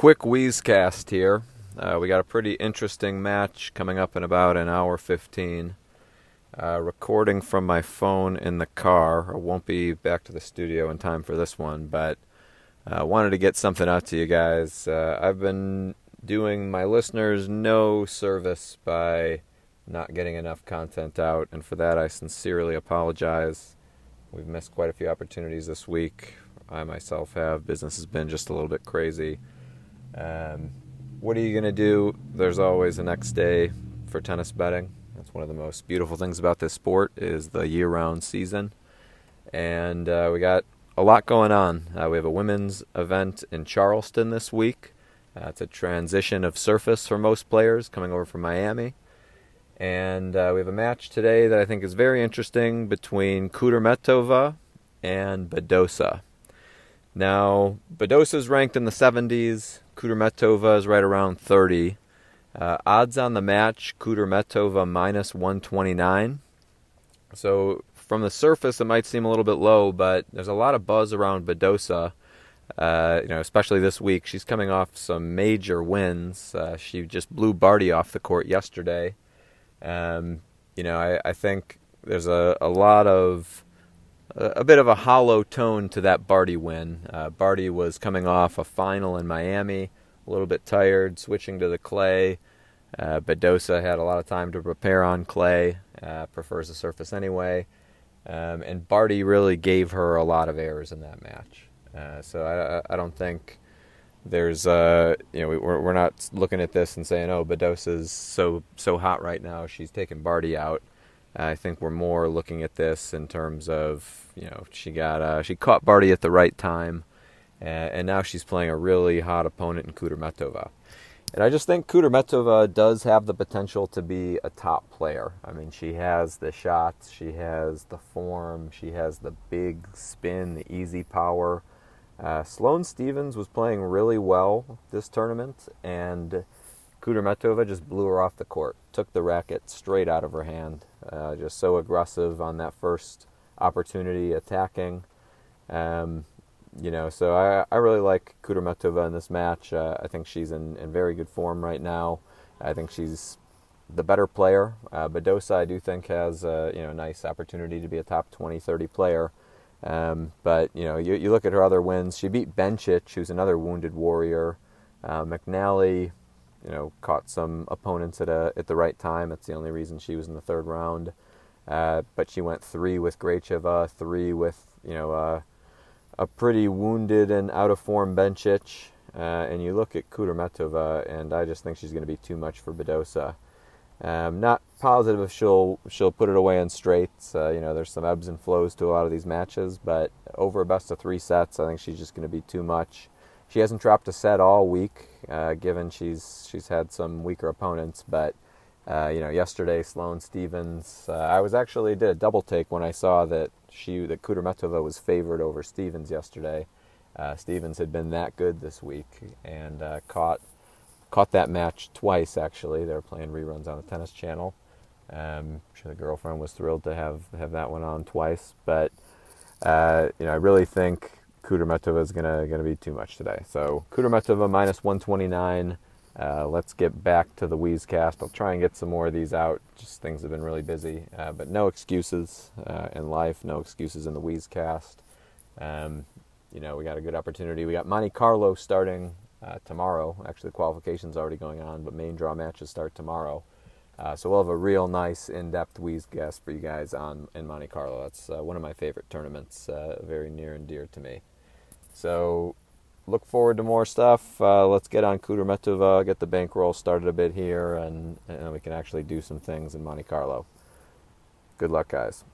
quick Wheezecast here. Uh, we got a pretty interesting match coming up in about an hour 15. Uh, recording from my phone in the car. I won't be back to the studio in time for this one, but I uh, wanted to get something out to you guys. Uh, I've been doing my listeners no service by not getting enough content out, and for that I sincerely apologize. We've missed quite a few opportunities this week. I myself have. Business has been just a little bit crazy. Um, what are you going to do? There's always a next day for tennis betting. That's one of the most beautiful things about this sport is the year-round season, and uh, we got a lot going on. Uh, we have a women's event in Charleston this week. Uh, it's a transition of surface for most players coming over from Miami. And uh, we have a match today that I think is very interesting between Kudermetova and Badosa. Now, Badosa is ranked in the 70s. Kudermetova is right around 30. Uh, odds on the match, Kudermetova minus 129. So from the surface, it might seem a little bit low, but there's a lot of buzz around Badosa. Uh, you know, especially this week, she's coming off some major wins. Uh, she just blew Barty off the court yesterday. Um, you know, I, I think there's a, a lot of a bit of a hollow tone to that Barty win. Uh, Barty was coming off a final in Miami, a little bit tired, switching to the clay. Uh, Badosa had a lot of time to prepare on clay, uh, prefers the surface anyway. Um, and Barty really gave her a lot of errors in that match. Uh, so I, I don't think there's uh you know we're we're not looking at this and saying oh Badosa's so so hot right now she's taking Barty out. I think we're more looking at this in terms of you know she got uh, she caught Barty at the right time, and, and now she's playing a really hot opponent in Kudermetova. And I just think Kudermetova does have the potential to be a top player. I mean, she has the shots, she has the form, she has the big spin, the easy power. Uh, Sloane Stevens was playing really well this tournament, and Kudermetova just blew her off the court, took the racket straight out of her hand. Uh, just so aggressive on that first opportunity attacking. Um, you know, so I, I really like Kudermetova in this match. Uh, I think she's in, in very good form right now. I think she's the better player. Uh, Badosa, I do think, has a you know, nice opportunity to be a top 20, 30 player. Um, but you know, you, you look at her other wins. She beat Bencic, who's another wounded warrior. Uh, McNally, you know, caught some opponents at a at the right time. That's the only reason she was in the third round. Uh, but she went three with Gracheva, three with you know uh, a pretty wounded and out of form Bencic. Uh, and you look at Kudermetova, and I just think she's going to be too much for Badosa. Um, not positive if she'll she'll put it away in straights. Uh, you know, there's some ebbs and flows to a lot of these matches, but over a best of three sets, I think she's just going to be too much. She hasn't dropped a set all week, uh, given she's she's had some weaker opponents. But uh, you know, yesterday Sloane Stevens, uh, I was actually did a double take when I saw that she that Kudermetova was favored over Stevens yesterday. Uh, Stevens had been that good this week and uh, caught caught that match twice actually. They were playing reruns on the Tennis Channel. Um, I'm sure the girlfriend was thrilled to have have that one on twice, but uh, you know I really think Kudermetova is gonna gonna be too much today. So Kudermetova minus 129. Uh, let's get back to the Wheezecast. I'll try and get some more of these out. Just things have been really busy, uh, but no excuses uh, in life. No excuses in the Wheezecast. Um, you know, we got a good opportunity. We got Monte Carlo starting uh, tomorrow. Actually, the qualification's already going on, but main draw matches start tomorrow. Uh, so we'll have a real nice, in-depth Wheezecast for you guys on in Monte Carlo. That's uh, one of my favorite tournaments, very near and dear to me. So look forward to more stuff. Uh, let's get on Kudermetova, get the bankroll started a bit here, and, and we can actually do some things in Monte Carlo. Good luck, guys.